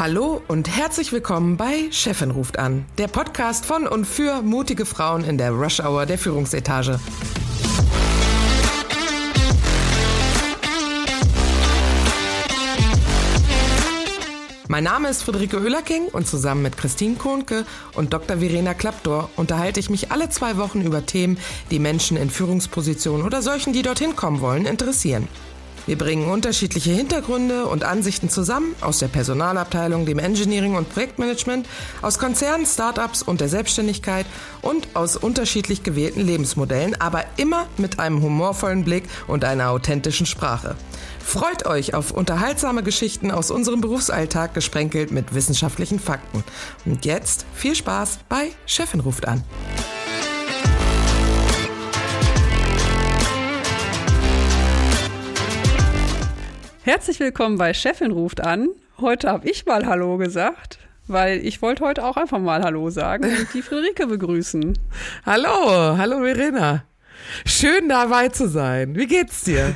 Hallo und herzlich willkommen bei Chefin ruft an, der Podcast von und für mutige Frauen in der Rush Hour der Führungsetage. Mein Name ist Friederike Oehlerking und zusammen mit Christine Kohnke und Dr. Verena Klappdor unterhalte ich mich alle zwei Wochen über Themen, die Menschen in Führungspositionen oder solchen, die dorthin kommen wollen, interessieren. Wir bringen unterschiedliche Hintergründe und Ansichten zusammen aus der Personalabteilung, dem Engineering und Projektmanagement, aus Konzernen, Startups und der Selbstständigkeit und aus unterschiedlich gewählten Lebensmodellen, aber immer mit einem humorvollen Blick und einer authentischen Sprache. Freut euch auf unterhaltsame Geschichten aus unserem Berufsalltag gesprenkelt mit wissenschaftlichen Fakten. Und jetzt viel Spaß bei Chefin ruft an. Herzlich willkommen bei Chefin ruft an. Heute habe ich mal Hallo gesagt, weil ich wollte heute auch einfach mal Hallo sagen und die Friederike begrüßen. Hallo, hallo Verena. Schön dabei zu sein. Wie geht's dir?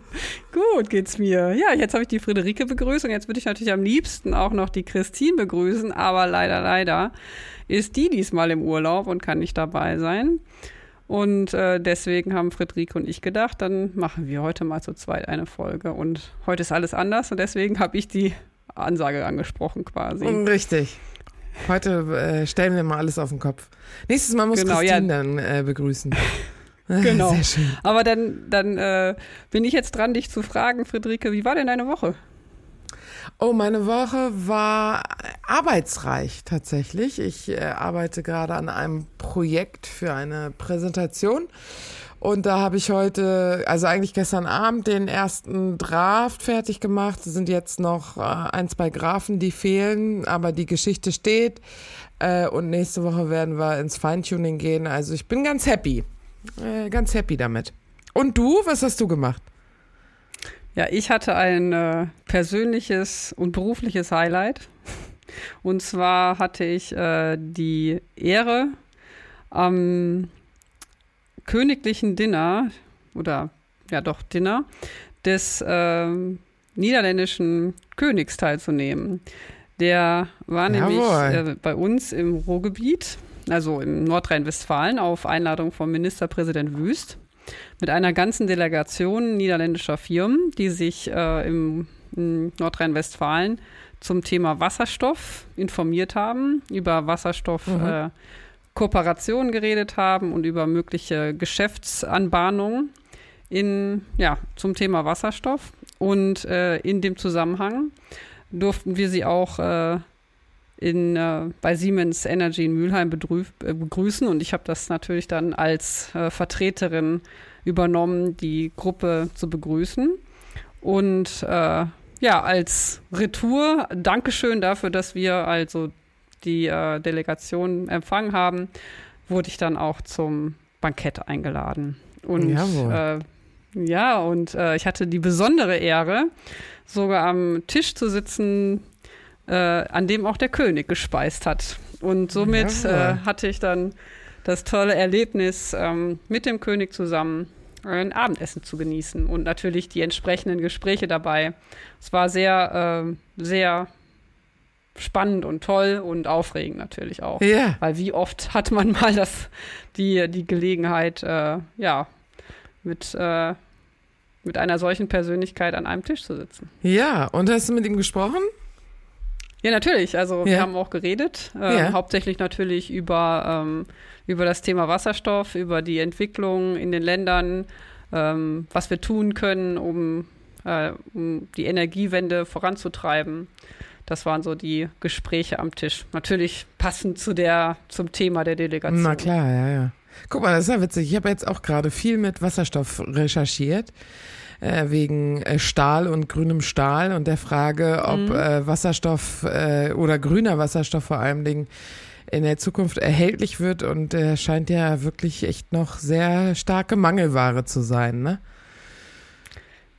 Gut geht's mir. Ja, jetzt habe ich die Friederike begrüßt und jetzt würde ich natürlich am liebsten auch noch die Christine begrüßen, aber leider, leider ist die diesmal im Urlaub und kann nicht dabei sein. Und äh, deswegen haben Friederike und ich gedacht, dann machen wir heute mal zu zweit eine Folge. Und heute ist alles anders und deswegen habe ich die Ansage angesprochen quasi. Richtig. Heute äh, stellen wir mal alles auf den Kopf. Nächstes Mal muss genau, Christine ja. dann äh, begrüßen. genau. Sehr schön. Aber dann, dann äh, bin ich jetzt dran, dich zu fragen, Friederike, wie war denn deine Woche? Oh, meine Woche war arbeitsreich tatsächlich. Ich äh, arbeite gerade an einem Projekt für eine Präsentation. Und da habe ich heute, also eigentlich gestern Abend, den ersten Draft fertig gemacht. Es sind jetzt noch äh, ein, zwei Graphen, die fehlen, aber die Geschichte steht. Äh, und nächste Woche werden wir ins Feintuning gehen. Also ich bin ganz happy. Äh, ganz happy damit. Und du, was hast du gemacht? Ja, ich hatte ein äh, persönliches und berufliches Highlight. Und zwar hatte ich äh, die Ehre, am königlichen Dinner oder ja doch Dinner des äh, niederländischen Königs teilzunehmen. Der war nämlich äh, bei uns im Ruhrgebiet, also in Nordrhein-Westfalen, auf Einladung von Ministerpräsident Wüst mit einer ganzen Delegation niederländischer Firmen, die sich äh, im Nordrhein-Westfalen zum Thema Wasserstoff informiert haben, über Wasserstoff-Kooperationen mhm. äh, geredet haben und über mögliche Geschäftsanbahnungen in, ja, zum Thema Wasserstoff. Und äh, in dem Zusammenhang durften wir sie auch äh, in, äh, bei Siemens Energy in Mülheim äh, begrüßen. Und ich habe das natürlich dann als äh, Vertreterin übernommen, die Gruppe zu begrüßen. Und äh, ja, als Retour, Dankeschön dafür, dass wir also die äh, Delegation empfangen haben, wurde ich dann auch zum Bankett eingeladen. Und äh, ja, und äh, ich hatte die besondere Ehre, sogar am Tisch zu sitzen, äh, an dem auch der König gespeist hat. Und somit äh, hatte ich dann das tolle Erlebnis, ähm, mit dem König zusammen ein Abendessen zu genießen und natürlich die entsprechenden Gespräche dabei. Es war sehr, äh, sehr spannend und toll und aufregend natürlich auch. Ja. Weil wie oft hat man mal das, die, die Gelegenheit, äh, ja, mit, äh, mit einer solchen Persönlichkeit an einem Tisch zu sitzen. Ja, und hast du mit ihm gesprochen? Ja, natürlich. Also ja. wir haben auch geredet, äh, ja. hauptsächlich natürlich über, ähm, über das Thema Wasserstoff, über die Entwicklung in den Ländern, ähm, was wir tun können, um, äh, um die Energiewende voranzutreiben. Das waren so die Gespräche am Tisch. Natürlich passend zu der, zum Thema der Delegation. Na klar, ja, ja. Guck mal, das ist ja witzig. Ich habe jetzt auch gerade viel mit Wasserstoff recherchiert äh, wegen äh, Stahl und grünem Stahl und der Frage, ob mhm. äh, Wasserstoff äh, oder grüner Wasserstoff vor allen Dingen in der Zukunft erhältlich wird und äh, scheint ja wirklich echt noch sehr starke Mangelware zu sein, ne?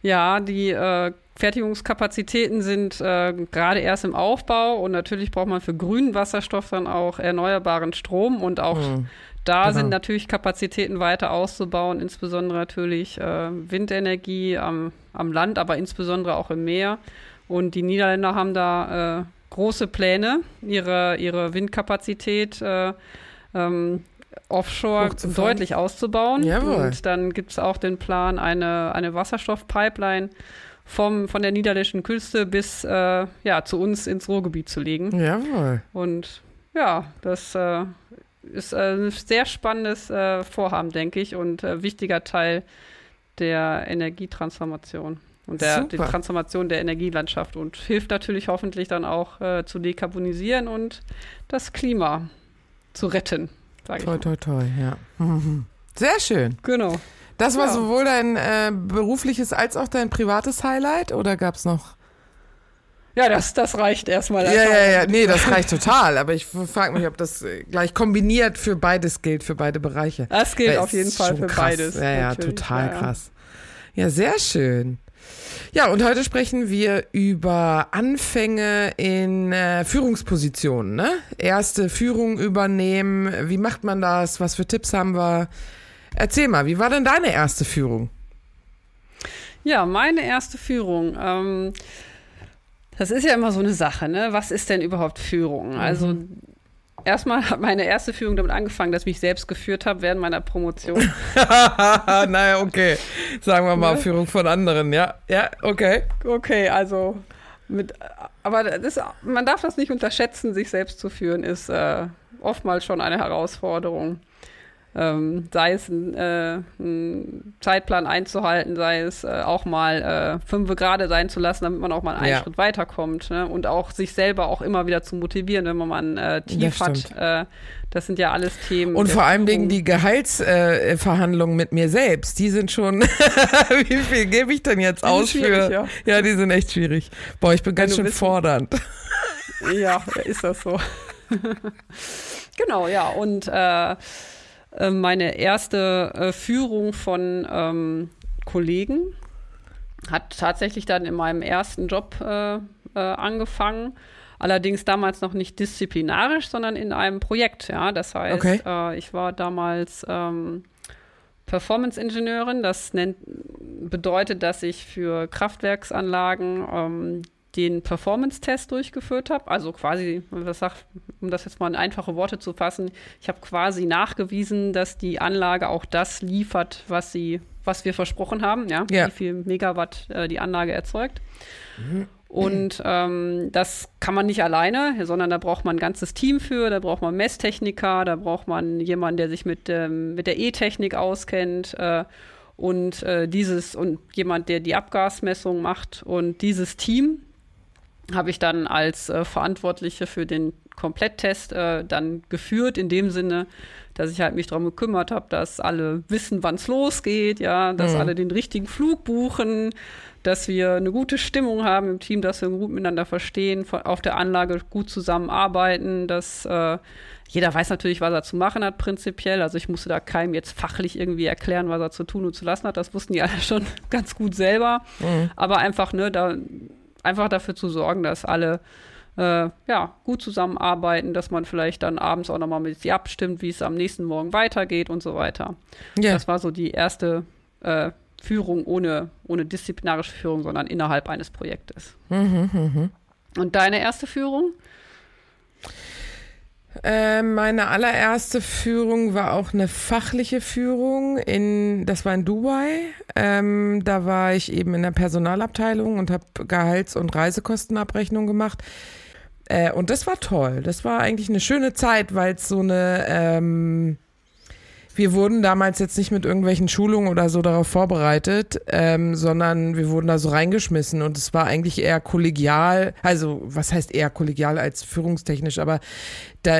Ja, die äh, Fertigungskapazitäten sind äh, gerade erst im Aufbau und natürlich braucht man für grünen Wasserstoff dann auch erneuerbaren Strom und auch mhm. Da genau. sind natürlich Kapazitäten weiter auszubauen, insbesondere natürlich äh, Windenergie am, am Land, aber insbesondere auch im Meer. Und die Niederländer haben da große Pläne, ihre, ihre Windkapazität äh, ähm, offshore deutlich auszubauen. Jawohl. Und dann gibt es auch den Plan, eine, eine Wasserstoffpipeline vom, von der niederländischen Küste bis äh, ja, zu uns ins Ruhrgebiet zu legen. Jawohl. Und ja, das äh, ist äh, ein sehr spannendes äh, Vorhaben, denke ich, und äh, wichtiger Teil der Energietransformation und der, der Transformation der Energielandschaft und hilft natürlich hoffentlich dann auch äh, zu dekarbonisieren und das Klima zu retten. Sag toi, toi, toi, ja. Sehr schön. Genau. Das war ja. sowohl dein äh, berufliches als auch dein privates Highlight oder gab es noch? Ja, das, das reicht erstmal. Ja, ja, ja, nee, das reicht total. Aber ich frage mich, ob das äh, gleich kombiniert für beides gilt, für beide Bereiche. Das gilt das auf jeden Fall für krass. beides. Ja, ja, total ja, krass. Ja, sehr schön. Ja, und heute sprechen wir über Anfänge in äh, Führungspositionen. Ne? Erste Führung übernehmen. Wie macht man das? Was für Tipps haben wir? Erzähl mal, wie war denn deine erste Führung? Ja, meine erste Führung. Ähm, das ist ja immer so eine Sache, ne? Was ist denn überhaupt Führung? Mhm. Also erstmal hat meine erste Führung damit angefangen, dass ich mich selbst geführt habe während meiner Promotion. naja, okay. Sagen wir mal ne? Führung von anderen, ja. Ja, okay. Okay, also mit, aber das, man darf das nicht unterschätzen, sich selbst zu führen, ist äh, oftmals schon eine Herausforderung ähm, sei es ein, äh, ein, Zeitplan einzuhalten, sei es äh, auch mal äh, fünf gerade sein zu lassen, damit man auch mal einen ja. Schritt weiterkommt ne? und auch sich selber auch immer wieder zu motivieren, wenn man mal ein äh, Tief hat. Äh, das sind ja alles Themen. Und vor allem Dingen die Gehaltsverhandlungen mit mir selbst, die sind schon, wie viel gebe ich denn jetzt aus für? Ja. ja. die sind echt schwierig. Boah, ich bin ganz schön fordernd. ja, ist das so. genau, ja, und äh, meine erste äh, Führung von ähm, Kollegen. Hat tatsächlich dann in meinem ersten Job äh, äh, angefangen. Allerdings damals noch nicht disziplinarisch, sondern in einem Projekt. Ja, das heißt, okay. Ich war damals ähm, Performance-Ingenieurin. Das nennt, bedeutet, dass ich für Kraftwerksanlagen ähm, den Performance-Test durchgeführt habe. Also quasi, was sagt, um das jetzt mal in einfache Worte zu fassen, ich habe quasi nachgewiesen, dass die Anlage auch das liefert, was sie, was wir versprochen haben, ja, ja. wie viel Megawatt äh, die Anlage erzeugt. Und ähm, das kann man nicht alleine, sondern da braucht man ein ganzes Team für, da braucht man Messtechniker, da braucht man jemanden, der sich mit, ähm, mit der E-Technik auskennt. Äh, und äh, dieses und jemand, der die Abgasmessung macht und dieses Team habe ich dann als äh, Verantwortliche für den Kompletttest äh, dann geführt, in dem Sinne, dass ich halt mich darum gekümmert habe, dass alle wissen, wann es losgeht, ja, dass mhm. alle den richtigen Flug buchen, dass wir eine gute Stimmung haben im Team, dass wir gut miteinander verstehen, auf der Anlage gut zusammenarbeiten, dass äh, jeder weiß natürlich, was er zu machen hat, prinzipiell. Also ich musste da keinem jetzt fachlich irgendwie erklären, was er zu tun und zu lassen hat. Das wussten die alle schon ganz gut selber. Mhm. Aber einfach, ne, da einfach dafür zu sorgen, dass alle äh, ja, gut zusammenarbeiten, dass man vielleicht dann abends auch nochmal mit sie abstimmt, wie es am nächsten Morgen weitergeht und so weiter. Yeah. Das war so die erste äh, Führung ohne, ohne disziplinarische Führung, sondern innerhalb eines Projektes. Mhm, mh. Und deine erste Führung? Äh, meine allererste Führung war auch eine fachliche Führung. In, das war in Dubai. Ähm, da war ich eben in der Personalabteilung und habe Gehalts- und Reisekostenabrechnung gemacht. Äh, und das war toll. Das war eigentlich eine schöne Zeit, weil es so eine ähm, wir wurden damals jetzt nicht mit irgendwelchen Schulungen oder so darauf vorbereitet, ähm, sondern wir wurden da so reingeschmissen und es war eigentlich eher kollegial, also was heißt eher kollegial als führungstechnisch, aber da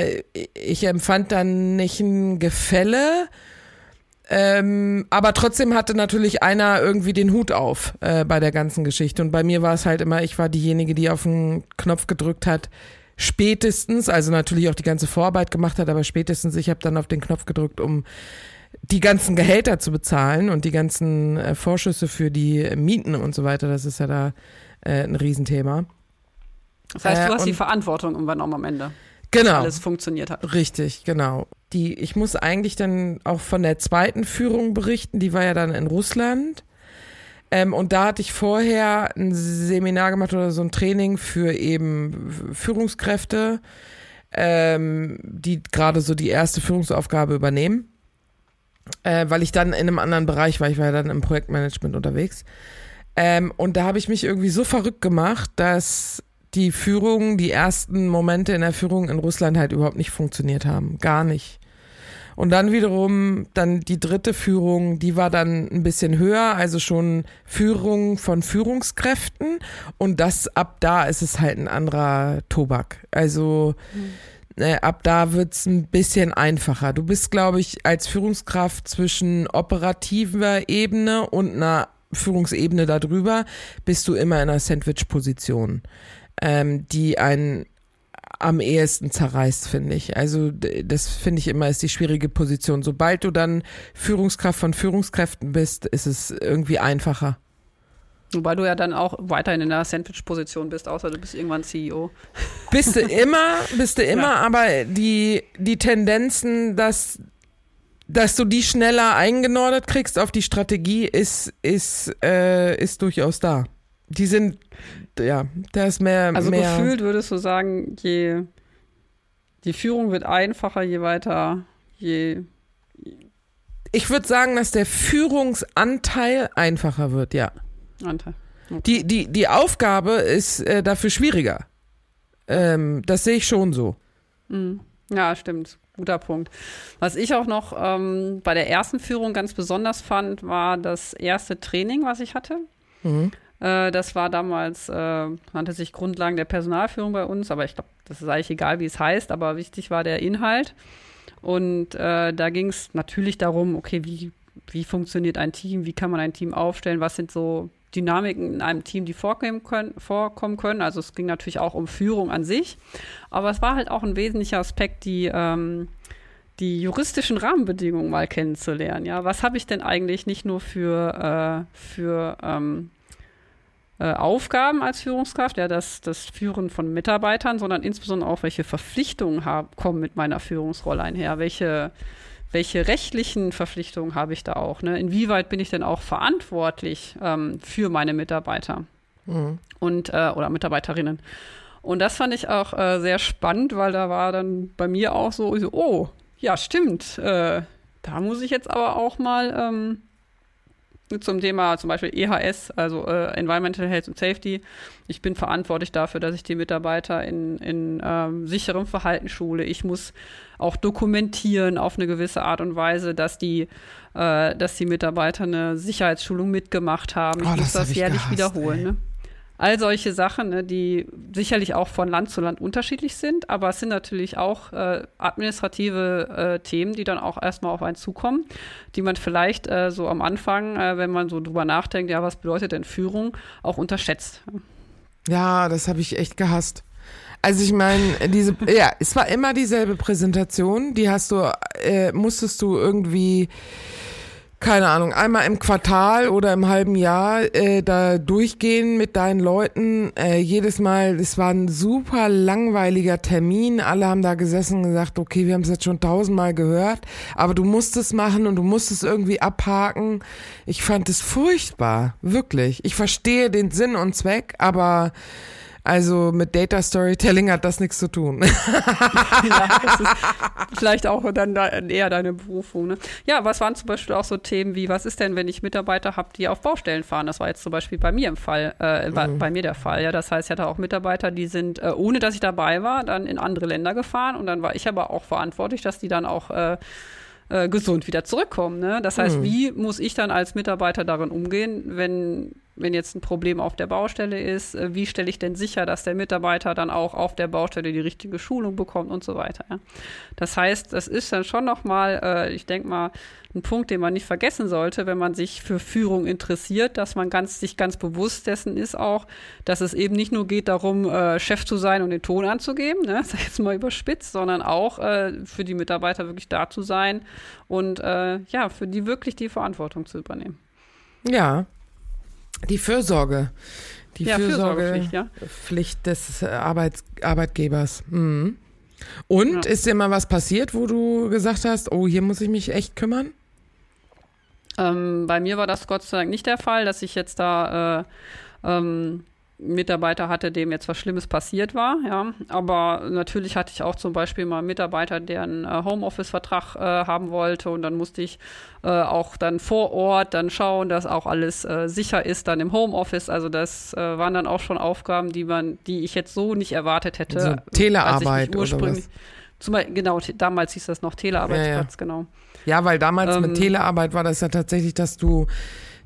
ich empfand dann nicht ein Gefälle, ähm, aber trotzdem hatte natürlich einer irgendwie den Hut auf äh, bei der ganzen Geschichte. Und bei mir war es halt immer, ich war diejenige, die auf den Knopf gedrückt hat, spätestens, also natürlich auch die ganze Vorarbeit gemacht hat, aber spätestens, ich habe dann auf den Knopf gedrückt, um die ganzen Gehälter zu bezahlen und die ganzen äh, Vorschüsse für die Mieten und so weiter. Das ist ja da äh, ein Riesenthema. Das heißt, du äh, hast die Verantwortung übernommen am Ende. Genau. Dass alles funktioniert hat. Richtig, genau. Die, ich muss eigentlich dann auch von der zweiten Führung berichten, die war ja dann in Russland. Ähm, und da hatte ich vorher ein Seminar gemacht oder so ein Training für eben Führungskräfte, ähm, die gerade so die erste Führungsaufgabe übernehmen. Äh, weil ich dann in einem anderen Bereich war, ich war ja dann im Projektmanagement unterwegs. Ähm, und da habe ich mich irgendwie so verrückt gemacht, dass die Führung, die ersten Momente in der Führung in Russland halt überhaupt nicht funktioniert haben. Gar nicht. Und dann wiederum, dann die dritte Führung, die war dann ein bisschen höher, also schon Führung von Führungskräften. Und das ab da ist es halt ein anderer Tobak. Also mhm. äh, ab da wird's ein bisschen einfacher. Du bist, glaube ich, als Führungskraft zwischen operativer Ebene und einer Führungsebene darüber, bist du immer in einer Sandwich-Position, ähm, die ein am ehesten zerreißt, finde ich. Also das finde ich immer ist die schwierige Position. Sobald du dann Führungskraft von Führungskräften bist, ist es irgendwie einfacher. Wobei du ja dann auch weiterhin in der Sandwich-Position bist, außer du bist irgendwann CEO. Bist du immer, bist du immer, ja. aber die, die Tendenzen, dass, dass du die schneller eingenordet kriegst auf die Strategie, ist, ist, äh, ist durchaus da. Die sind ja, da ist mehr. Also mehr gefühlt würdest du sagen, je die Führung wird einfacher, je weiter, je. Ich würde sagen, dass der Führungsanteil einfacher wird, ja. Anteil. Okay. Die, die, die Aufgabe ist äh, dafür schwieriger. Ähm, das sehe ich schon so. Mhm. Ja, stimmt. Guter Punkt. Was ich auch noch ähm, bei der ersten Führung ganz besonders fand, war das erste Training, was ich hatte. Mhm. Äh, das war damals, äh, nannte sich Grundlagen der Personalführung bei uns, aber ich glaube, das ist eigentlich egal, wie es heißt, aber wichtig war der Inhalt. Und äh, da ging es natürlich darum, okay, wie, wie funktioniert ein Team, wie kann man ein Team aufstellen, was sind so Dynamiken in einem Team, die vorkommen können, vorkommen können. Also es ging natürlich auch um Führung an sich, aber es war halt auch ein wesentlicher Aspekt, die ähm, die juristischen Rahmenbedingungen mal kennenzulernen. Ja, was habe ich denn eigentlich nicht nur für, äh, für ähm, äh, Aufgaben als Führungskraft, ja, das, das Führen von Mitarbeitern, sondern insbesondere auch, welche Verpflichtungen hab, kommen mit meiner Führungsrolle einher, welche, welche rechtlichen Verpflichtungen habe ich da auch, ne? inwieweit bin ich denn auch verantwortlich ähm, für meine Mitarbeiter mhm. und äh, oder Mitarbeiterinnen. Und das fand ich auch äh, sehr spannend, weil da war dann bei mir auch so, so oh, ja, stimmt, äh, da muss ich jetzt aber auch mal ähm, zum Thema zum Beispiel EHS, also äh, Environmental Health and Safety. Ich bin verantwortlich dafür, dass ich die Mitarbeiter in, in ähm, sicherem Verhalten schule. Ich muss auch dokumentieren auf eine gewisse Art und Weise, dass die, äh, dass die Mitarbeiter eine Sicherheitsschulung mitgemacht haben. Ich oh, muss das, das jährlich gehasst, wiederholen. Ne? All solche Sachen, ne, die sicherlich auch von Land zu Land unterschiedlich sind, aber es sind natürlich auch äh, administrative äh, Themen, die dann auch erstmal auf einen zukommen, die man vielleicht äh, so am Anfang, äh, wenn man so drüber nachdenkt, ja, was bedeutet denn Führung, auch unterschätzt. Ja, das habe ich echt gehasst. Also ich meine, diese, ja, es war immer dieselbe Präsentation, die hast du, äh, musstest du irgendwie keine Ahnung, einmal im Quartal oder im halben Jahr äh, da durchgehen mit deinen Leuten. Äh, jedes Mal, es war ein super langweiliger Termin. Alle haben da gesessen und gesagt, okay, wir haben es jetzt schon tausendmal gehört, aber du musst es machen und du musst es irgendwie abhaken. Ich fand es furchtbar, wirklich. Ich verstehe den Sinn und Zweck, aber also mit Data Storytelling hat das nichts zu tun. ja, das ist vielleicht auch dann da eher deine Berufung. Ne? Ja, was waren zum Beispiel auch so Themen wie, was ist denn, wenn ich Mitarbeiter habe, die auf Baustellen fahren? Das war jetzt zum Beispiel bei mir im Fall, äh, mhm. bei mir der Fall. Ja, das heißt, ich hatte auch Mitarbeiter, die sind, äh, ohne dass ich dabei war, dann in andere Länder gefahren und dann war ich aber auch verantwortlich, dass die dann auch äh, äh, gesund wieder zurückkommen. Ne? Das heißt, mhm. wie muss ich dann als Mitarbeiter darin umgehen, wenn wenn jetzt ein Problem auf der Baustelle ist, äh, wie stelle ich denn sicher, dass der Mitarbeiter dann auch auf der Baustelle die richtige Schulung bekommt und so weiter. Ja. Das heißt, das ist dann schon nochmal, äh, ich denke mal, ein Punkt, den man nicht vergessen sollte, wenn man sich für Führung interessiert, dass man ganz, sich ganz bewusst dessen ist auch, dass es eben nicht nur geht darum, äh, Chef zu sein und den Ton anzugeben, ne, das jetzt mal überspitzt, sondern auch äh, für die Mitarbeiter wirklich da zu sein und äh, ja, für die wirklich die Verantwortung zu übernehmen. Ja, die Fürsorge. Die ja, Fürsorgepflicht ja. Pflicht des äh, Arbeits Arbeitgebers. Mhm. Und ja. ist dir mal was passiert, wo du gesagt hast, oh, hier muss ich mich echt kümmern? Ähm, bei mir war das Gott sei Dank nicht der Fall, dass ich jetzt da äh, ähm, Mitarbeiter hatte, dem jetzt was Schlimmes passiert war, ja. Aber natürlich hatte ich auch zum Beispiel mal einen Mitarbeiter, der einen äh, Homeoffice-Vertrag äh, haben wollte und dann musste ich äh, auch dann vor Ort dann schauen, dass auch alles äh, sicher ist dann im Homeoffice. Also das äh, waren dann auch schon Aufgaben, die man, die ich jetzt so nicht erwartet hätte. So Telearbeit oder was? Zum Beispiel, genau, damals hieß das noch Telearbeitsplatz, ja, ja. genau. Ja, weil damals ähm, mit Telearbeit war das ja tatsächlich, dass du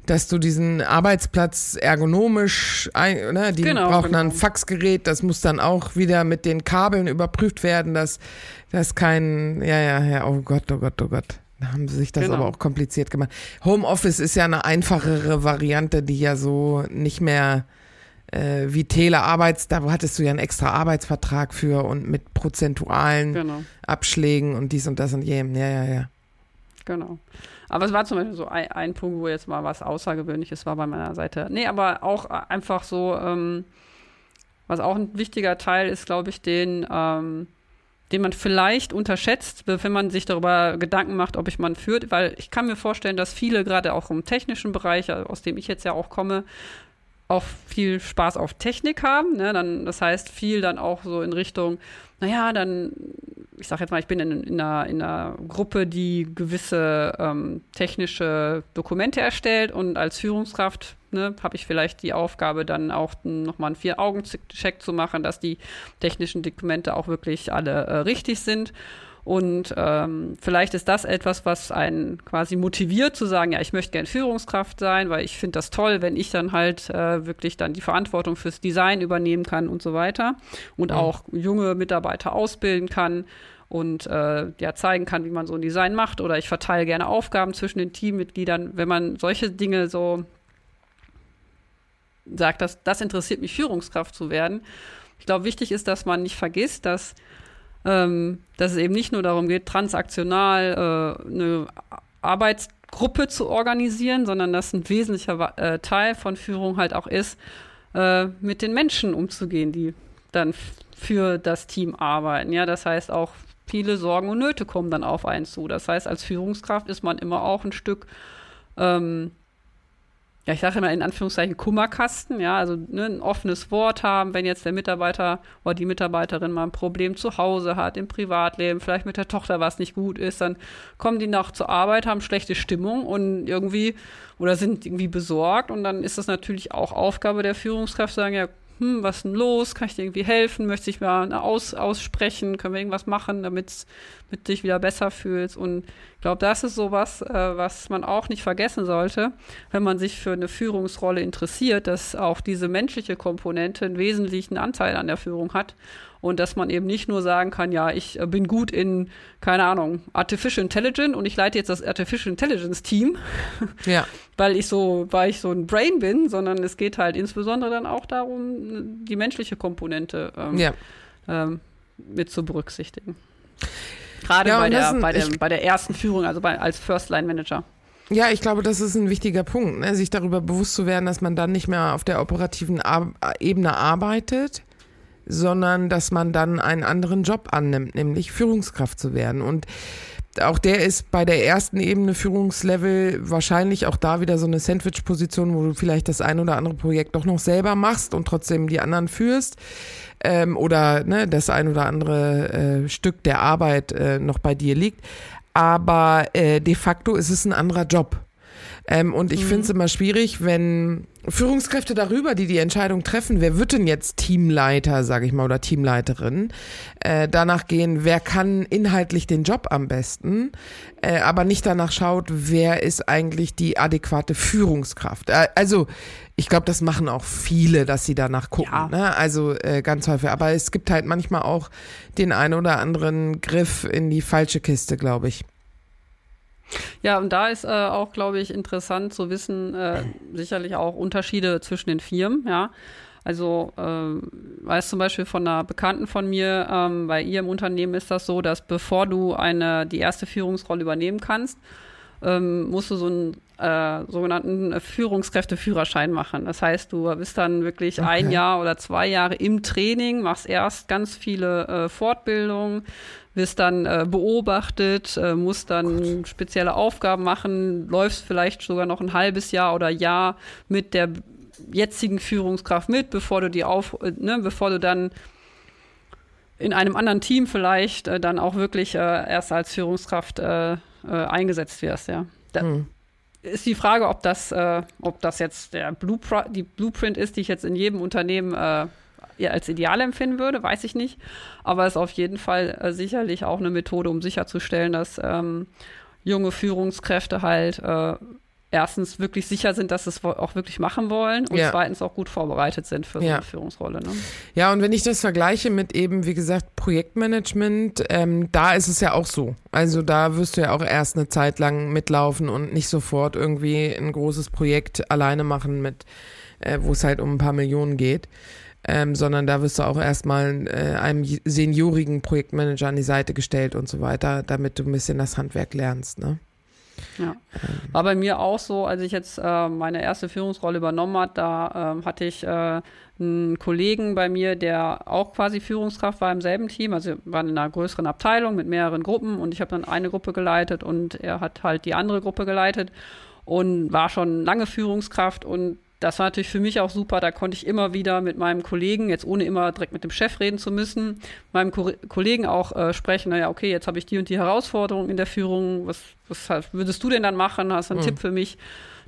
dass du diesen Arbeitsplatz ergonomisch, ne, die genau, brauchen genau. dann ein Faxgerät, das muss dann auch wieder mit den Kabeln überprüft werden, dass das kein, ja, ja, ja, oh Gott, oh Gott, oh Gott. Da haben sie sich das genau. aber auch kompliziert gemacht. Homeoffice ist ja eine einfachere Variante, die ja so nicht mehr äh, wie Telearbeits, da hattest du ja einen extra Arbeitsvertrag für und mit prozentualen genau. Abschlägen und dies und das und jenem. Ja, ja, ja. Genau. Aber es war zum Beispiel so ein, ein, Punkt, wo jetzt mal was Außergewöhnliches war bei meiner Seite. Nee, aber auch einfach so, ähm, was auch ein wichtiger Teil ist, glaube ich, den, ähm, den man vielleicht unterschätzt, wenn man sich darüber Gedanken macht, ob ich man führt, weil ich kann mir vorstellen, dass viele gerade auch im technischen Bereich, aus dem ich jetzt ja auch komme, auch viel Spaß auf Technik haben. Ne? Dann, das heißt, viel dann auch so in Richtung, naja, dann ich sage jetzt mal, ich bin in, in, einer, in einer Gruppe, die gewisse ähm, technische Dokumente erstellt und als Führungskraft ne, habe ich vielleicht die Aufgabe, dann auch nochmal einen Vier-Augen-Check zu machen, dass die technischen Dokumente auch wirklich alle äh, richtig sind. Und ähm, vielleicht ist das etwas, was einen quasi motiviert zu sagen, ja, ich möchte gern Führungskraft sein, weil ich finde das toll, wenn ich dann halt äh, wirklich dann die Verantwortung fürs Design übernehmen kann und so weiter und ja. auch junge Mitarbeiter ausbilden kann und äh, ja zeigen kann, wie man so ein Design macht oder ich verteile gerne Aufgaben zwischen den Teammitgliedern, wenn man solche Dinge so sagt, dass das interessiert mich Führungskraft zu werden. Ich glaube, wichtig ist, dass man nicht vergisst, dass ähm, dass es eben nicht nur darum geht, transaktional äh, eine Arbeitsgruppe zu organisieren, sondern dass ein wesentlicher äh, Teil von Führung halt auch ist, äh, mit den Menschen umzugehen, die dann für das Team arbeiten. Ja, das heißt auch viele Sorgen und Nöte kommen dann auf einen zu. Das heißt, als Führungskraft ist man immer auch ein Stück ähm, ja, ich sage immer in Anführungszeichen Kummerkasten, ja, also ne, ein offenes Wort haben, wenn jetzt der Mitarbeiter oder die Mitarbeiterin mal ein Problem zu Hause hat, im Privatleben, vielleicht mit der Tochter was nicht gut ist, dann kommen die noch zur Arbeit, haben schlechte Stimmung und irgendwie oder sind irgendwie besorgt und dann ist das natürlich auch Aufgabe der Führungskraft, sagen, ja, hm, was ist denn los? Kann ich dir irgendwie helfen? Möchte ich mal aus, aussprechen? Können wir irgendwas machen, damit du dich wieder besser fühlst? Und ich glaube, das ist sowas, äh, was man auch nicht vergessen sollte, wenn man sich für eine Führungsrolle interessiert, dass auch diese menschliche Komponente einen wesentlichen Anteil an der Führung hat und dass man eben nicht nur sagen kann, ja, ich äh, bin gut in, keine Ahnung, Artificial Intelligence und ich leite jetzt das Artificial Intelligence Team, ja. weil ich so, weil ich so ein Brain bin, sondern es geht halt insbesondere dann auch darum, die menschliche Komponente ähm, ja. ähm, mit zu berücksichtigen. Gerade ja, bei, der, ein, bei, der, bei der ersten Führung, also bei, als First Line Manager. Ja, ich glaube, das ist ein wichtiger Punkt, ne? sich darüber bewusst zu werden, dass man dann nicht mehr auf der operativen Ar Ebene arbeitet, sondern dass man dann einen anderen Job annimmt, nämlich Führungskraft zu werden. Und auch der ist bei der ersten Ebene Führungslevel wahrscheinlich auch da wieder so eine Sandwich-Position, wo du vielleicht das ein oder andere Projekt doch noch selber machst und trotzdem die anderen führst. Ähm, oder ne, das ein oder andere äh, Stück der Arbeit äh, noch bei dir liegt. Aber äh, de facto ist es ein anderer Job. Ähm, und ich mhm. finde es immer schwierig, wenn Führungskräfte darüber, die die Entscheidung treffen, wer wird denn jetzt Teamleiter, sage ich mal, oder Teamleiterin, äh, danach gehen, wer kann inhaltlich den Job am besten, äh, aber nicht danach schaut, wer ist eigentlich die adäquate Führungskraft. Äh, also ich glaube, das machen auch viele, dass sie danach gucken. Ja. Ne? Also äh, ganz häufig. Aber es gibt halt manchmal auch den einen oder anderen Griff in die falsche Kiste, glaube ich. Ja, und da ist äh, auch, glaube ich, interessant zu wissen, äh, sicherlich auch Unterschiede zwischen den Firmen, ja. Also, äh, weiß zum Beispiel von einer Bekannten von mir, ähm, bei ihr im Unternehmen ist das so, dass bevor du eine, die erste Führungsrolle übernehmen kannst, ähm, musst du so einen äh, sogenannten Führungskräfteführerschein machen. Das heißt, du bist dann wirklich okay. ein Jahr oder zwei Jahre im Training, machst erst ganz viele äh, Fortbildungen, wirst dann äh, beobachtet, äh, musst dann Gott. spezielle Aufgaben machen, läufst vielleicht sogar noch ein halbes Jahr oder Jahr mit der jetzigen Führungskraft mit, bevor du die auf, äh, ne, bevor du dann in einem anderen Team vielleicht äh, dann auch wirklich äh, erst als Führungskraft äh, äh eingesetzt wirst, ja. Da hm. Ist die Frage, ob das, äh, ob das jetzt der Bluepr die Blueprint ist, die ich jetzt in jedem Unternehmen äh, als ideal empfinden würde, weiß ich nicht. Aber es ist auf jeden Fall sicherlich auch eine Methode, um sicherzustellen, dass ähm, junge Führungskräfte halt erstens wirklich sicher sind, dass sie es auch wirklich machen wollen und ja. zweitens auch gut vorbereitet sind für so eine Führungsrolle. Ne? Ja, und wenn ich das vergleiche mit eben, wie gesagt, Projektmanagement, ähm, da ist es ja auch so. Also da wirst du ja auch erst eine Zeit lang mitlaufen und nicht sofort irgendwie ein großes Projekt alleine machen, mit, äh, wo es halt um ein paar Millionen geht. Ähm, sondern da wirst du auch erstmal äh, einem seniorigen Projektmanager an die Seite gestellt und so weiter, damit du ein bisschen das Handwerk lernst. Ne? Ja. War bei mir auch so, als ich jetzt äh, meine erste Führungsrolle übernommen hat, da äh, hatte ich äh, einen Kollegen bei mir, der auch quasi Führungskraft war im selben Team. Also wir waren in einer größeren Abteilung mit mehreren Gruppen und ich habe dann eine Gruppe geleitet und er hat halt die andere Gruppe geleitet und war schon lange Führungskraft und das war natürlich für mich auch super. Da konnte ich immer wieder mit meinem Kollegen, jetzt ohne immer direkt mit dem Chef reden zu müssen, meinem Ko Kollegen auch äh, sprechen, naja, okay, jetzt habe ich die und die Herausforderung in der Führung. Was, was würdest du denn dann machen? Hast du einen mhm. Tipp für mich?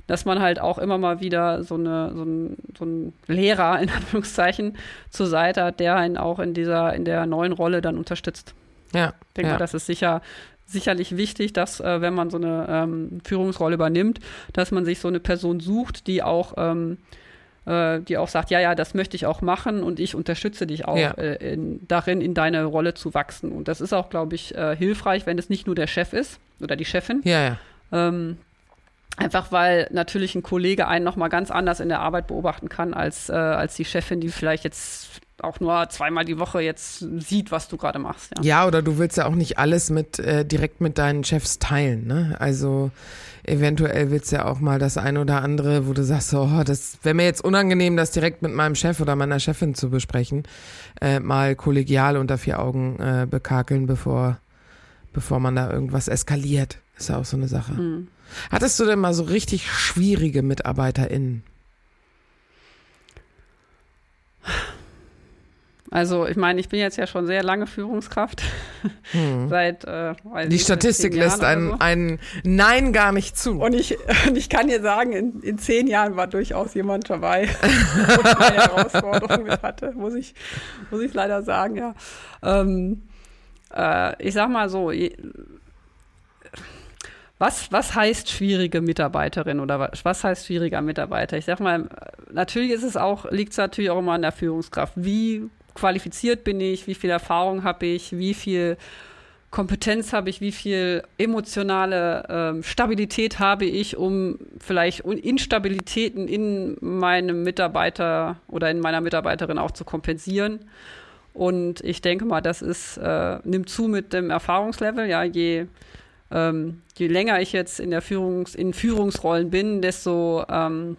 Dass man halt auch immer mal wieder so, eine, so, ein, so ein Lehrer in Anführungszeichen zur Seite hat, der einen auch in dieser, in der neuen Rolle dann unterstützt. Ja. Ich denke ja. mal, das ist sicher sicherlich wichtig, dass äh, wenn man so eine ähm, Führungsrolle übernimmt, dass man sich so eine Person sucht, die auch ähm, äh, die auch sagt, ja, ja, das möchte ich auch machen und ich unterstütze dich auch ja. äh, in, darin, in deine Rolle zu wachsen. Und das ist auch, glaube ich, äh, hilfreich, wenn es nicht nur der Chef ist oder die Chefin. Ja, ja. Ähm, Einfach weil natürlich ein Kollege einen nochmal ganz anders in der Arbeit beobachten kann als, äh, als die Chefin, die vielleicht jetzt auch nur zweimal die Woche jetzt sieht, was du gerade machst. Ja. ja, oder du willst ja auch nicht alles mit äh, direkt mit deinen Chefs teilen. Ne? Also eventuell willst du ja auch mal das eine oder andere, wo du sagst, so, oh, das wäre mir jetzt unangenehm, das direkt mit meinem Chef oder meiner Chefin zu besprechen, äh, mal kollegial unter vier Augen äh, bekakeln, bevor, bevor man da irgendwas eskaliert. Ist ja auch so eine Sache. Mhm. Hattest du denn mal so richtig schwierige MitarbeiterInnen? Also ich meine, ich bin jetzt ja schon sehr lange Führungskraft. Hm. Seit äh, Die Statistik lässt ein, so. ein Nein gar nicht zu. Und ich, und ich kann dir sagen, in, in zehn Jahren war durchaus jemand dabei, wo ich eine Herausforderung mit hatte, muss ich, muss ich leider sagen, ja. Ähm, äh, ich sag mal so, was, was heißt schwierige Mitarbeiterin oder was, heißt schwieriger Mitarbeiter? Ich sag mal, natürlich ist es auch, liegt es natürlich auch immer an der Führungskraft. Wie qualifiziert bin ich, wie viel Erfahrung habe ich, wie viel Kompetenz habe ich, wie viel emotionale ähm, Stabilität habe ich, um vielleicht Instabilitäten in meinem Mitarbeiter oder in meiner Mitarbeiterin auch zu kompensieren. Und ich denke mal, das ist, äh, nimmt zu mit dem Erfahrungslevel. Ja, je, ähm, je länger ich jetzt in der Führungs-, in Führungsrollen bin, desto ähm,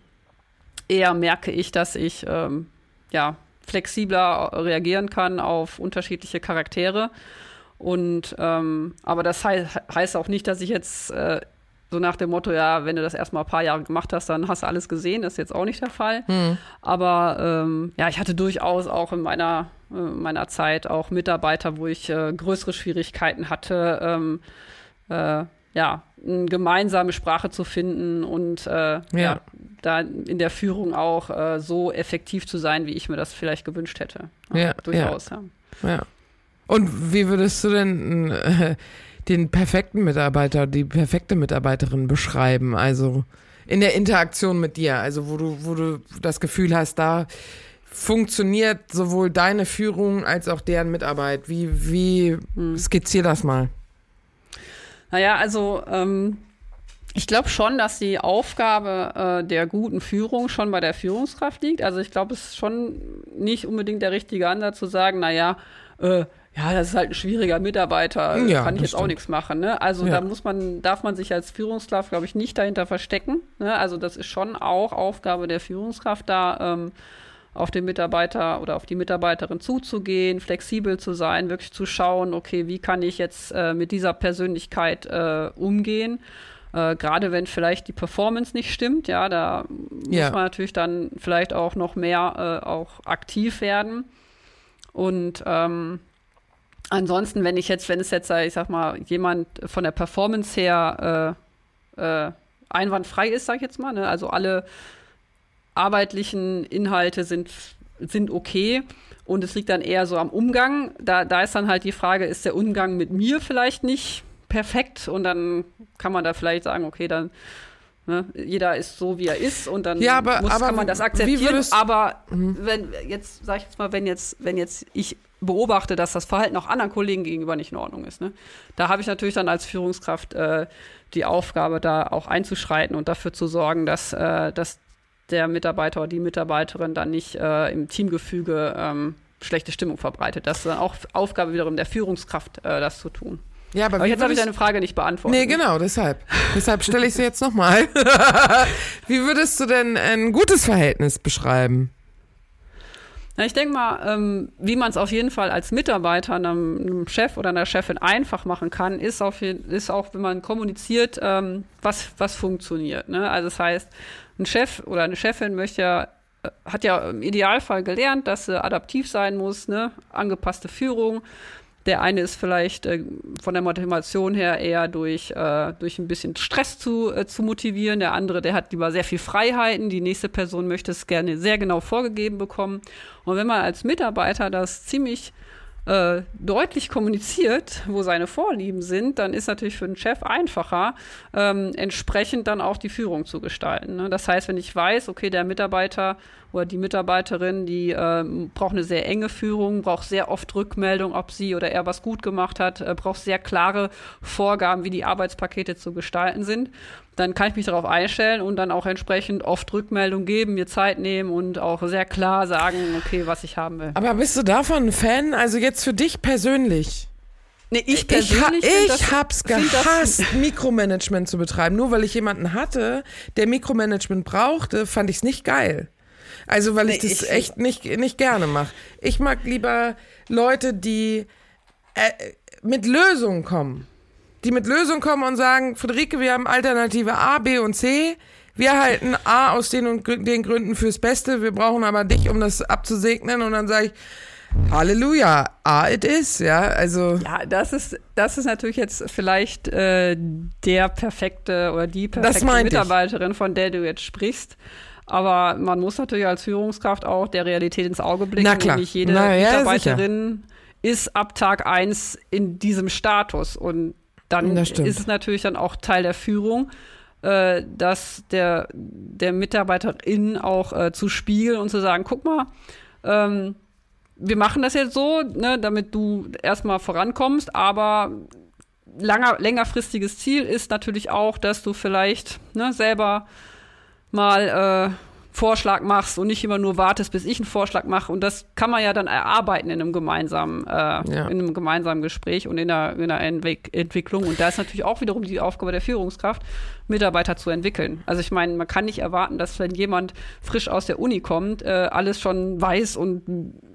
eher merke ich, dass ich ähm, ja flexibler reagieren kann auf unterschiedliche Charaktere. Und ähm, aber das he heißt auch nicht, dass ich jetzt äh, so nach dem Motto, ja, wenn du das erstmal ein paar Jahre gemacht hast, dann hast du alles gesehen. Das ist jetzt auch nicht der Fall. Mhm. Aber ähm, ja, ich hatte durchaus auch in meiner, äh, meiner Zeit auch Mitarbeiter, wo ich äh, größere Schwierigkeiten hatte, ähm, äh, ja, eine gemeinsame Sprache zu finden und äh, ja. ja. da in der Führung auch äh, so effektiv zu sein, wie ich mir das vielleicht gewünscht hätte. Ja, ja durchaus. Ja. ja. Und wie würdest du denn äh, den perfekten Mitarbeiter, die perfekte Mitarbeiterin beschreiben? Also in der Interaktion mit dir, also wo du, wo du das Gefühl hast, da funktioniert sowohl deine Führung als auch deren Mitarbeit. Wie, wie hm. skizzier das mal? Naja, also ähm, ich glaube schon, dass die Aufgabe äh, der guten Führung schon bei der Führungskraft liegt. Also ich glaube, es ist schon nicht unbedingt der richtige Ansatz zu sagen, naja, äh, ja, das ist halt ein schwieriger Mitarbeiter, Ja, kann ich jetzt auch stimmt. nichts machen. Ne? Also Ja. da muss man, darf man sich als Führungskraft, glaube ich, nicht dahinter verstecken. Ne? Also das ist schon auch Aufgabe der Führungskraft, da ähm, auf den Mitarbeiter oder auf die Mitarbeiterin zuzugehen, flexibel zu sein, wirklich zu schauen, okay, wie kann ich jetzt äh, mit dieser Persönlichkeit äh, umgehen. Äh, Gerade wenn vielleicht die Performance nicht stimmt, ja, da Ja. muss man natürlich dann vielleicht auch noch mehr äh, auch aktiv werden. Und ähm, ansonsten, wenn ich jetzt, wenn es jetzt, äh, ich sag mal, jemand von der Performance her äh, einwandfrei ist, sag ich jetzt mal, ne? also alle arbeitlichen Inhalte sind, sind okay und es liegt dann eher so am Umgang. Da, da ist dann halt die Frage, ist der Umgang mit mir vielleicht nicht perfekt und dann kann man da vielleicht sagen, okay, dann Ne? Jeder ist so, wie er ist und dann Ja, aber- muss, aber kann man das akzeptieren. würdest- Mhm. aber wenn jetzt, sag ich jetzt mal, wenn jetzt, wenn jetzt ich beobachte, dass das Verhalten auch anderen Kollegen gegenüber nicht in Ordnung ist, ne? da habe ich natürlich dann als Führungskraft äh, die Aufgabe, da auch einzuschreiten und dafür zu sorgen, dass, äh, dass der Mitarbeiter oder die Mitarbeiterin dann nicht äh, im Teamgefüge ähm, schlechte Stimmung verbreitet. Das ist dann auch Aufgabe wiederum der Führungskraft, äh, das zu tun. Ja, aber, Aber jetzt habe ich deine Frage nicht beantwortet. Nee, genau, deshalb. deshalb stelle ich sie jetzt nochmal. Wie würdest du denn ein gutes Verhältnis beschreiben? Na, ich denke mal, ähm, wie man es auf jeden Fall als Mitarbeiter einem, einem Chef oder einer Chefin einfach machen kann, ist, auf ist auch, wenn man kommuniziert, ähm, was, was funktioniert. Ne? Also das heißt, ein Chef oder eine Chefin möchte ja, äh, hat ja im Idealfall gelernt, dass sie adaptiv sein muss, ne? angepasste Führung. Der eine ist vielleicht äh, von der Motivation her eher durch, äh, durch ein bisschen Stress zu, äh, zu motivieren. Der andere, der hat lieber sehr viel Freiheiten. Die nächste Person möchte es gerne sehr genau vorgegeben bekommen. Und wenn man als Mitarbeiter das ziemlich äh, deutlich kommuniziert, wo seine Vorlieben sind, dann ist natürlich für den Chef einfacher, ähm, entsprechend dann auch die Führung zu gestalten. Ne? Das heißt, wenn ich weiß, okay, der Mitarbeiter oder die Mitarbeiterin, die ähm, braucht eine sehr enge Führung, braucht sehr oft Rückmeldung, ob sie oder er was gut gemacht hat, äh, braucht sehr klare Vorgaben, wie die Arbeitspakete zu gestalten sind, dann kann ich mich darauf einstellen und dann auch entsprechend oft Rückmeldung geben, mir Zeit nehmen und auch sehr klar sagen, okay, was ich haben will. Aber bist du davon ein Fan? Also jetzt für dich persönlich? Nee, ich Ich, ha persönlich ich das- hab's gehasst, Mikromanagement zu betreiben. Nur weil ich jemanden hatte, der Mikromanagement brauchte, fand ich's nicht geil. Also weil ich Nee, das ich- echt nicht, nicht gerne mache. Ich mag lieber Leute, die äh, mit Lösungen kommen. Die mit Lösungen kommen und sagen, Friederike, wir haben Alternative A, B und C. Wir halten A aus den und den Gründen fürs Beste. Wir brauchen aber dich, um das abzusegnen. Und dann sage ich, Halleluja, A it is, ja. Also Ja, das ist, das ist natürlich jetzt vielleicht äh, der perfekte oder die perfekte meinte ich. Mitarbeiterin, von der du jetzt sprichst. Aber man muss natürlich als Führungskraft auch der Realität ins Auge blicken. Na klar. Und nicht jede Na ja, Mitarbeiterin ist ab Tag eins in diesem Status. Und dann ist es natürlich dann auch Teil der Führung, äh, dass der, der Mitarbeiterin auch äh, zu spiegeln und zu sagen, guck mal, ähm, wir machen das jetzt so, ne, damit du erstmal vorankommst, aber langer, längerfristiges Ziel ist natürlich auch, dass du vielleicht ne, selber mal äh, Vorschlag machst und nicht immer nur wartest, bis ich einen Vorschlag mache. Und das kann man ja dann erarbeiten in einem gemeinsamen, äh, in einem gemeinsamen Gespräch und in einer, in einer Entwick Entwicklung. Und da ist natürlich auch wiederum die Aufgabe der Führungskraft, Mitarbeiter zu entwickeln. Also ich meine, man kann nicht erwarten, dass wenn jemand frisch aus der Uni kommt, äh, alles schon weiß und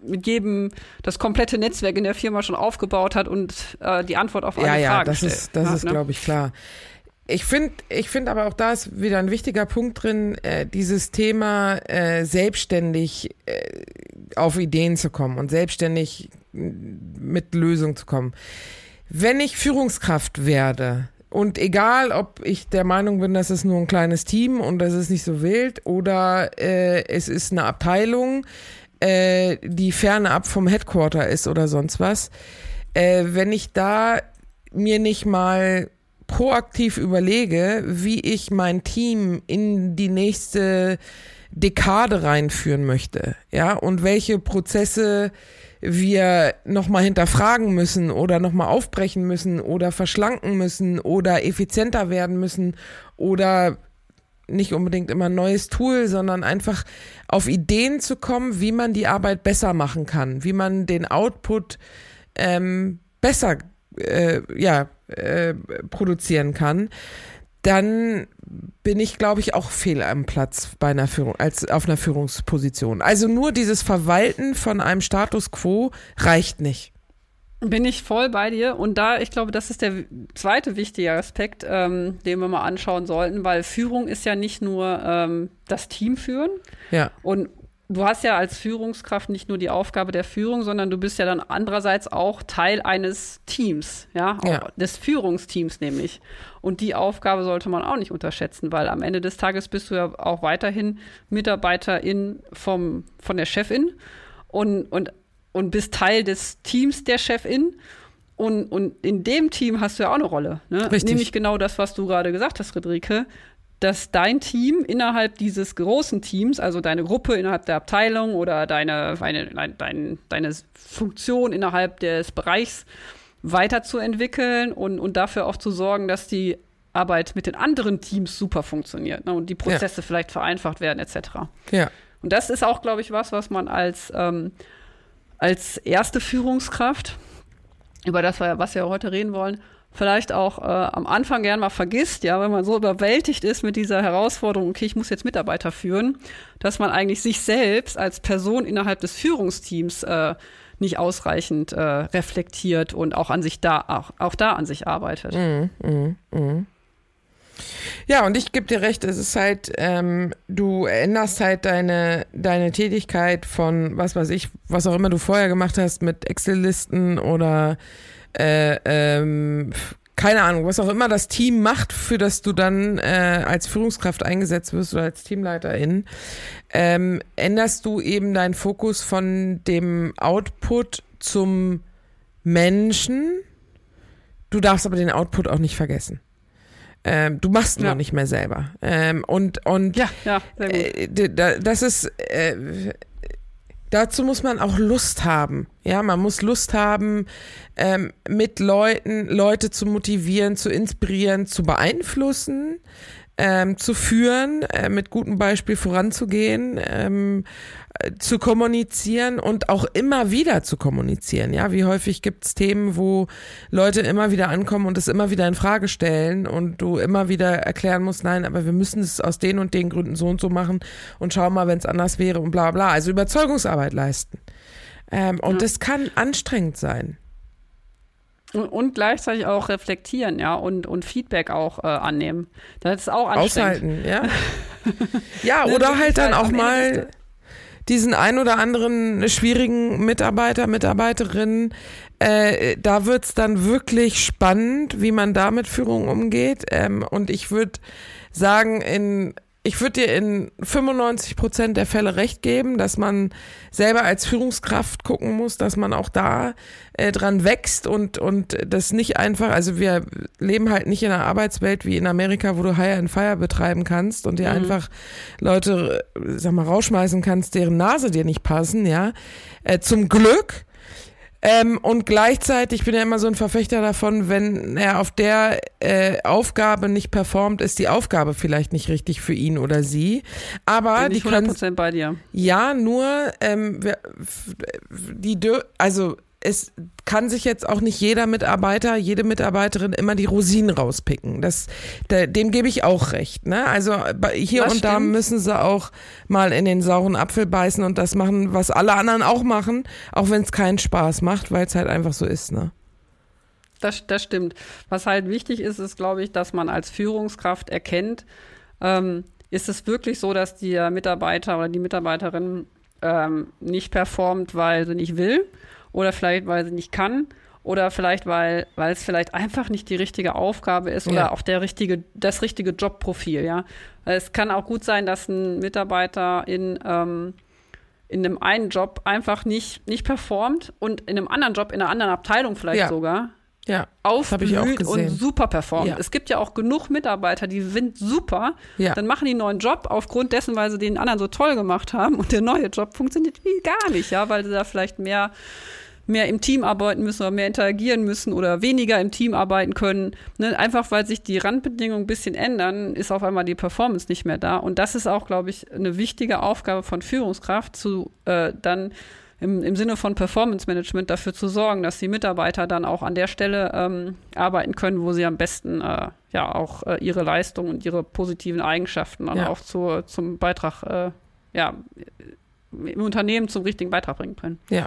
mit jedem das komplette Netzwerk in der Firma schon aufgebaut hat und äh, die Antwort auf alle ja, ja, Fragen das stellt. ist, das Ja, ist, ne? glaube ich, klar. Ich finde, ich finde aber auch da ist wieder ein wichtiger Punkt drin, äh, dieses Thema äh, selbstständig äh, auf Ideen zu kommen und selbstständig äh, mit Lösungen zu kommen. Wenn ich Führungskraft werde und egal, ob ich der Meinung bin, das ist nur ein kleines Team und das ist nicht so wild oder äh, es ist eine Abteilung, äh, die ferne ab vom Headquarter ist oder sonst was, äh, wenn ich da mir nicht mal proaktiv überlege, wie ich mein Team in die nächste Dekade reinführen möchte, ja, und welche Prozesse wir nochmal hinterfragen müssen oder nochmal aufbrechen müssen oder verschlanken müssen oder effizienter werden müssen oder nicht unbedingt immer ein neues Tool, sondern einfach auf Ideen zu kommen, wie man die Arbeit besser machen kann, wie man den Output ähm, besser äh, ja, äh, produzieren kann, dann bin ich, glaube ich, auch fehl am Platz bei einer Führung, als auf einer Führungsposition. Also nur dieses Verwalten von einem Status quo reicht nicht. Bin ich voll bei dir. Und da, ich glaube, das ist der zweite wichtige Aspekt, ähm, den wir mal anschauen sollten, weil Führung ist ja nicht nur ähm, das Team führen. Ja. Und du hast ja als Führungskraft nicht nur die Aufgabe der Führung, sondern du bist ja dann andererseits auch Teil eines Teams, ja, ja. des Führungsteams nämlich. Und die Aufgabe sollte man auch nicht unterschätzen, weil am Ende des Tages bist du ja auch weiterhin Mitarbeiterin vom, von der Chefin und, und, und bist Teil des Teams der Chefin. Und, und in dem Team hast du ja auch eine Rolle. Ne? Richtig. Nämlich genau das, was du gerade gesagt hast, Friederike dass dein Team innerhalb dieses großen Teams, also deine Gruppe innerhalb der Abteilung oder deine, deine, deine, deine Funktion innerhalb des Bereichs weiterzuentwickeln und, und dafür auch zu sorgen, dass die Arbeit mit den anderen Teams super funktioniert ne, und die Prozesse ja. vielleicht vereinfacht werden etc. Ja. Und das ist auch, glaube ich, was, was man als, ähm, als erste Führungskraft, über das wir, was wir heute reden wollen, vielleicht auch äh, am Anfang gern mal vergisst, ja, wenn man so überwältigt ist mit dieser Herausforderung, okay, ich muss jetzt Mitarbeiter führen, dass man eigentlich sich selbst als Person innerhalb des Führungsteams äh, nicht ausreichend äh, reflektiert und auch an sich da, auch, auch da an sich arbeitet. Mm, mm, mm. Ja, und ich gebe dir recht, es ist halt, ähm, du änderst halt deine, deine Tätigkeit von, was weiß ich, was auch immer du vorher gemacht hast mit Excel-Listen oder äh, ähm, keine Ahnung, was auch immer das Team macht, für das du dann äh, als Führungskraft eingesetzt wirst oder als Teamleiterin, ähm, änderst du eben deinen Fokus von dem Output zum Menschen. Du darfst aber den Output auch nicht vergessen. Ähm, du machst ihn ja. noch nicht mehr selber. Ähm, und und ja, ja, äh, das ist äh, dazu muss man auch Lust haben. Ja, man muss Lust haben, ähm, mit Leuten, Leute zu motivieren, zu inspirieren, zu beeinflussen, ähm, zu führen, äh, mit gutem Beispiel voranzugehen, ähm, äh, zu kommunizieren und auch immer wieder zu kommunizieren. Ja, wie häufig gibt es Themen, wo Leute immer wieder ankommen und es immer wieder in Frage stellen und du immer wieder erklären musst, nein, aber wir müssen es aus den und den Gründen so und so machen und schau mal, wenn es anders wäre und bla bla. Also Überzeugungsarbeit leisten. Ähm, und ja. das kann anstrengend sein. Und, und, gleichzeitig auch reflektieren, ja, und, und Feedback auch äh, annehmen. Das ist auch anstrengend. Aushalten, ja. ja, ne, oder halt dann auch mal diesen ein oder anderen schwierigen Mitarbeiter, Mitarbeiterin, äh, da wird's dann wirklich spannend, wie man da mit Führung umgeht. Ähm, und ich würde sagen, in ich würde dir in 95 Prozent der Fälle recht geben, dass man selber als Führungskraft gucken muss, dass man auch da äh, dran wächst und, und das nicht einfach, also wir leben halt nicht in einer Arbeitswelt wie in Amerika, wo du Hire and Fire betreiben kannst und dir mhm. einfach Leute, sag mal, rausschmeißen kannst, deren Nase dir nicht passen, ja. Äh, zum Glück ähm, und gleichzeitig bin ja immer so ein Verfechter davon, wenn er auf der äh, Aufgabe nicht performt, ist die Aufgabe vielleicht nicht richtig für ihn oder sie. Aber bin die können. bei dir. Ja, nur ähm, die, also es kann sich jetzt auch nicht jeder Mitarbeiter, jede Mitarbeiterin immer die Rosinen rauspicken. Das, da, dem gebe ich auch recht. Ne? Also hier das und stimmt. da müssen sie auch mal in den sauren Apfel beißen und das machen, was alle anderen auch machen, auch wenn es keinen Spaß macht, weil es halt einfach so ist. Ne? Das, das stimmt. Was halt wichtig ist, ist, glaube ich, dass man als Führungskraft erkennt, ähm, ist es wirklich so, dass der Mitarbeiter oder die Mitarbeiterin ähm, nicht performt, weil sie nicht will oder vielleicht, weil sie nicht kann oder vielleicht, weil, weil es vielleicht einfach nicht die richtige Aufgabe ist oder ja. auch der richtige, das richtige Jobprofil, ja. Es kann auch gut sein, dass ein Mitarbeiter in, ähm, in einem einen Job einfach nicht, nicht performt und in einem anderen Job, in einer anderen Abteilung vielleicht ja. sogar, ja, aufblüht und super performt. Ja. Es gibt ja auch genug Mitarbeiter, die sind super, ja. dann machen die einen neuen Job aufgrund dessen, weil sie den anderen so toll gemacht haben und der neue Job funktioniert wie gar nicht, ja, weil sie da vielleicht mehr mehr im Team arbeiten müssen oder mehr interagieren müssen oder weniger im Team arbeiten können. Ne? Einfach weil sich die Randbedingungen ein bisschen ändern, ist auf einmal die Performance nicht mehr da. Und das ist auch, glaube ich, eine wichtige Aufgabe von Führungskraft, zu äh, dann im, im Sinne von Performance Management dafür zu sorgen, dass die Mitarbeiter dann auch an der Stelle ähm, arbeiten können, wo sie am besten äh, ja auch äh, ihre Leistung und ihre positiven Eigenschaften dann ja. auch zu, zum Beitrag, äh, ja, im Unternehmen zum richtigen Beitrag bringen können. Ja.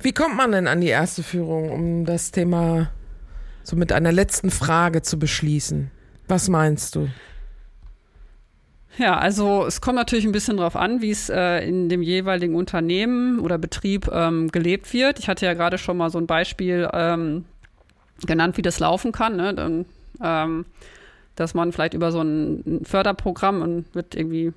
Wie kommt man denn an die erste Führung, um das Thema so mit einer letzten Frage zu beschließen? Was meinst du? Ja, also es kommt natürlich ein bisschen darauf an, wie es äh, in dem jeweiligen Unternehmen oder Betrieb ähm, gelebt wird. Ich hatte ja gerade schon mal so ein Beispiel ähm, genannt, wie das laufen kann. Ne? Dann, ähm, dass man vielleicht über so ein Förderprogramm und wird irgendwie,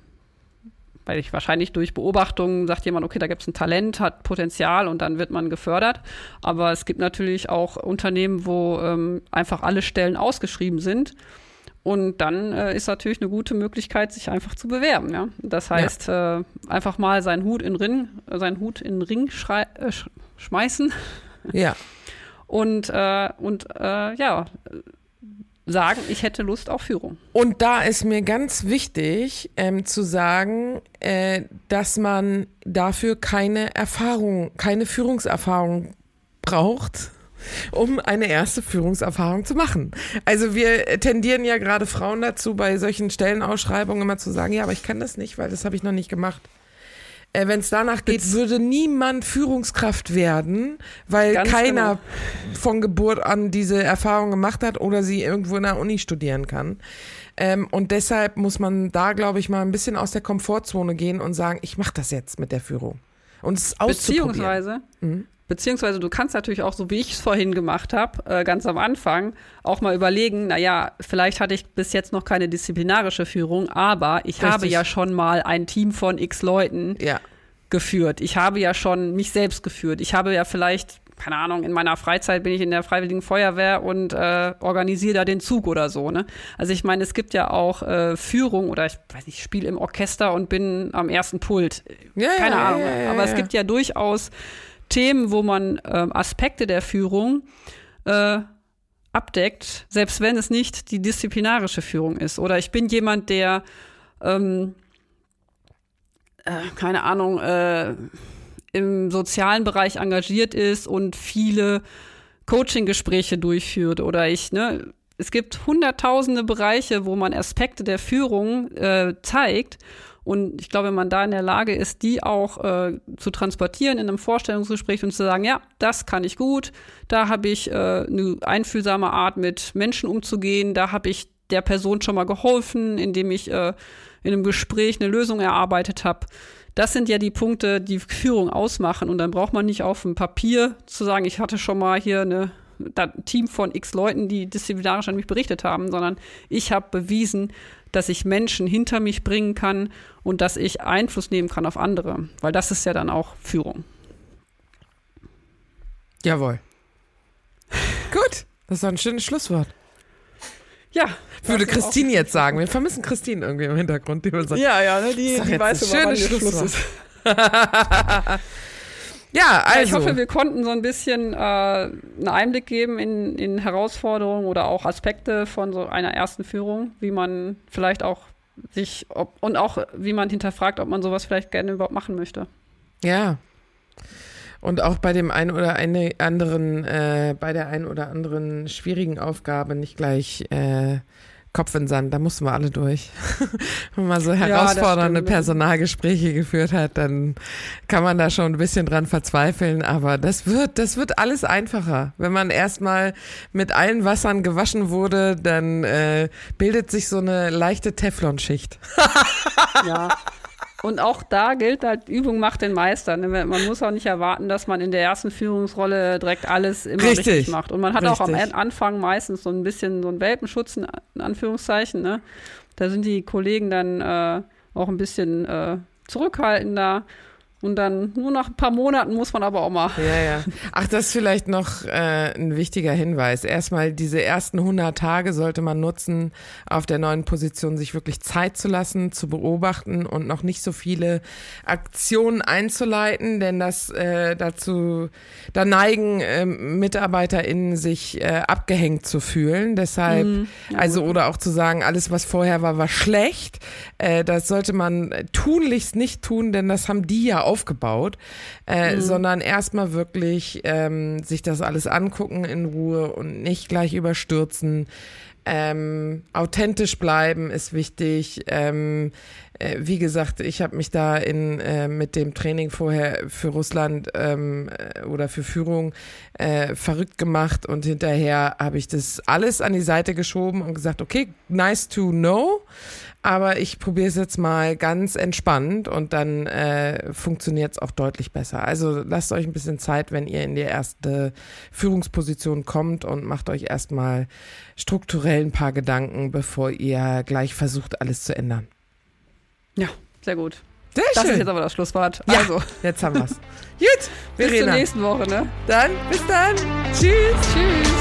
weil ich wahrscheinlich durch Beobachtungen sagt jemand, okay, da gibt es ein Talent, hat Potenzial und dann wird man gefördert. Aber es gibt natürlich auch Unternehmen, wo ähm, einfach alle Stellen ausgeschrieben sind und dann äh, ist natürlich eine gute Möglichkeit, sich einfach zu bewerben. Ja? Das heißt, ja. äh, einfach mal seinen Hut in Ring, äh, seinen Hut in den Ring äh, sch schmeißen. Ja. und äh, und äh, ja, sagen, ich hätte Lust auf Führung. Und da ist mir ganz wichtig ähm, zu sagen, äh, dass man dafür keine Erfahrung, keine Führungserfahrung braucht, um eine erste Führungserfahrung zu machen. Also wir tendieren ja gerade Frauen dazu, bei solchen Stellenausschreibungen immer zu sagen, ja, aber ich kann das nicht, weil das habe ich noch nicht gemacht. Äh, Wenn es danach geht, würde niemand Führungskraft werden, weil Ganz keiner genau. von Geburt an diese Erfahrung gemacht hat oder sie irgendwo in der Uni studieren kann. Ähm, und deshalb muss man da, glaube ich, mal ein bisschen aus der Komfortzone gehen und sagen, ich mache das jetzt mit der Führung. Und es auszuprobieren. Beziehungsweise, mhm. Beziehungsweise du kannst natürlich auch, so wie ich es vorhin gemacht habe, äh, ganz am Anfang, auch mal überlegen, naja, vielleicht hatte ich bis jetzt noch keine disziplinarische Führung, aber ich Richtig. habe ja schon mal ein Team von x Leuten ja. geführt. Ich habe ja schon mich selbst geführt. Ich habe ja vielleicht, keine Ahnung, in meiner Freizeit bin ich in der Freiwilligen Feuerwehr und äh, organisiere da den Zug oder so. Ne? Also ich meine, es gibt ja auch äh, Führung oder ich weiß nicht, ich spiele im Orchester und bin am ersten Pult. Ja, keine ja, Ahnung. Aber es gibt ja durchaus Themen, wo man äh, Aspekte der Führung äh, abdeckt, selbst wenn es nicht die disziplinarische Führung ist. Oder ich bin jemand, der, ähm, äh, keine Ahnung, äh, im sozialen Bereich engagiert ist und viele Coaching-Gespräche durchführt. Oder ich, ne, es gibt hunderttausende Bereiche, wo man Aspekte der Führung äh, zeigt. Und ich glaube, wenn man da in der Lage ist, die auch äh, zu transportieren in einem Vorstellungsgespräch und zu sagen, ja, das kann ich gut, da habe ich äh, eine einfühlsame Art, mit Menschen umzugehen, da habe ich der Person schon mal geholfen, indem ich äh, in einem Gespräch eine Lösung erarbeitet habe. Das sind ja die Punkte, die Führung ausmachen. Und dann braucht man nicht auf dem Papier zu sagen, ich hatte schon mal hier eine ein Team von x Leuten, die disziplinarisch an mich berichtet haben, sondern ich habe bewiesen, dass ich Menschen hinter mich bringen kann und dass ich Einfluss nehmen kann auf andere, weil das ist ja dann auch Führung. Jawohl. Gut, das ist ein schönes Schlusswort. Ja. Würde Christine jetzt sagen. Wir vermissen Christine irgendwie im Hintergrund, die sagt, Ja, ja, ne, die, die weiß immer, wann Schluss ist. Ja, also. Ich hoffe, wir konnten so ein bisschen äh, einen Einblick geben in, in Herausforderungen oder auch Aspekte von so einer ersten Führung, wie man vielleicht auch sich ob, und auch wie man hinterfragt, ob man sowas vielleicht gerne überhaupt machen möchte. Ja. Und auch bei dem einen oder eine anderen, äh, bei der einen oder anderen schwierigen Aufgabe nicht gleich äh, Kopf in Sand, da mussten wir alle durch. Wenn man so herausfordernde ja, Personalgespräche geführt hat, dann kann man da schon ein bisschen dran verzweifeln, aber das wird, das wird alles einfacher. Wenn man erstmal mit allen Wassern gewaschen wurde, dann äh, bildet sich so eine leichte Teflonschicht. ja. Und auch da gilt halt, Übung macht den Meister. Ne? Man muss auch nicht erwarten, dass man in der ersten Führungsrolle direkt alles immer richtig, richtig macht. Und man hat richtig. auch am Anfang meistens so ein bisschen so einen Welpenschutz, in Anführungszeichen. Ne? Da sind die Kollegen dann äh, auch ein bisschen äh, zurückhaltender. Und dann nur nach ein paar Monaten muss man aber auch mal. Ja, ja. Ach, das ist vielleicht noch äh, ein wichtiger Hinweis. Erstmal diese ersten 100 Tage sollte man nutzen, auf der neuen Position sich wirklich Zeit zu lassen, zu beobachten und noch nicht so viele Aktionen einzuleiten, denn das äh, dazu, da neigen äh, MitarbeiterInnen sich äh, abgehängt zu fühlen. Deshalb, mhm, ja, also oder auch zu sagen, alles was vorher war, war schlecht. Äh, das sollte man tunlichst nicht tun, denn das haben die ja auch aufgebaut, äh, mhm. sondern erstmal wirklich ähm, sich das alles angucken in Ruhe und nicht gleich überstürzen. Ähm, authentisch bleiben ist wichtig. Ähm, äh, wie gesagt, ich habe mich da in äh, mit dem Training vorher für Russland ähm, äh, oder für Führung äh, verrückt gemacht und hinterher habe ich das alles an die Seite geschoben und gesagt, okay, nice to know, aber ich probiere es jetzt mal ganz entspannt und dann äh, funktioniert es auch deutlich besser. Also lasst euch ein bisschen Zeit, wenn ihr in die erste Führungsposition kommt und macht euch erstmal strukturell ein paar Gedanken, bevor ihr gleich versucht, alles zu ändern. Ja, sehr gut. Sehr das schön. ist jetzt aber das Schlusswort. Ja, also, jetzt haben wir's. Gut, Verena. Bis zur nächsten Woche, ne? Dann, bis dann. Tschüss. Tschüss.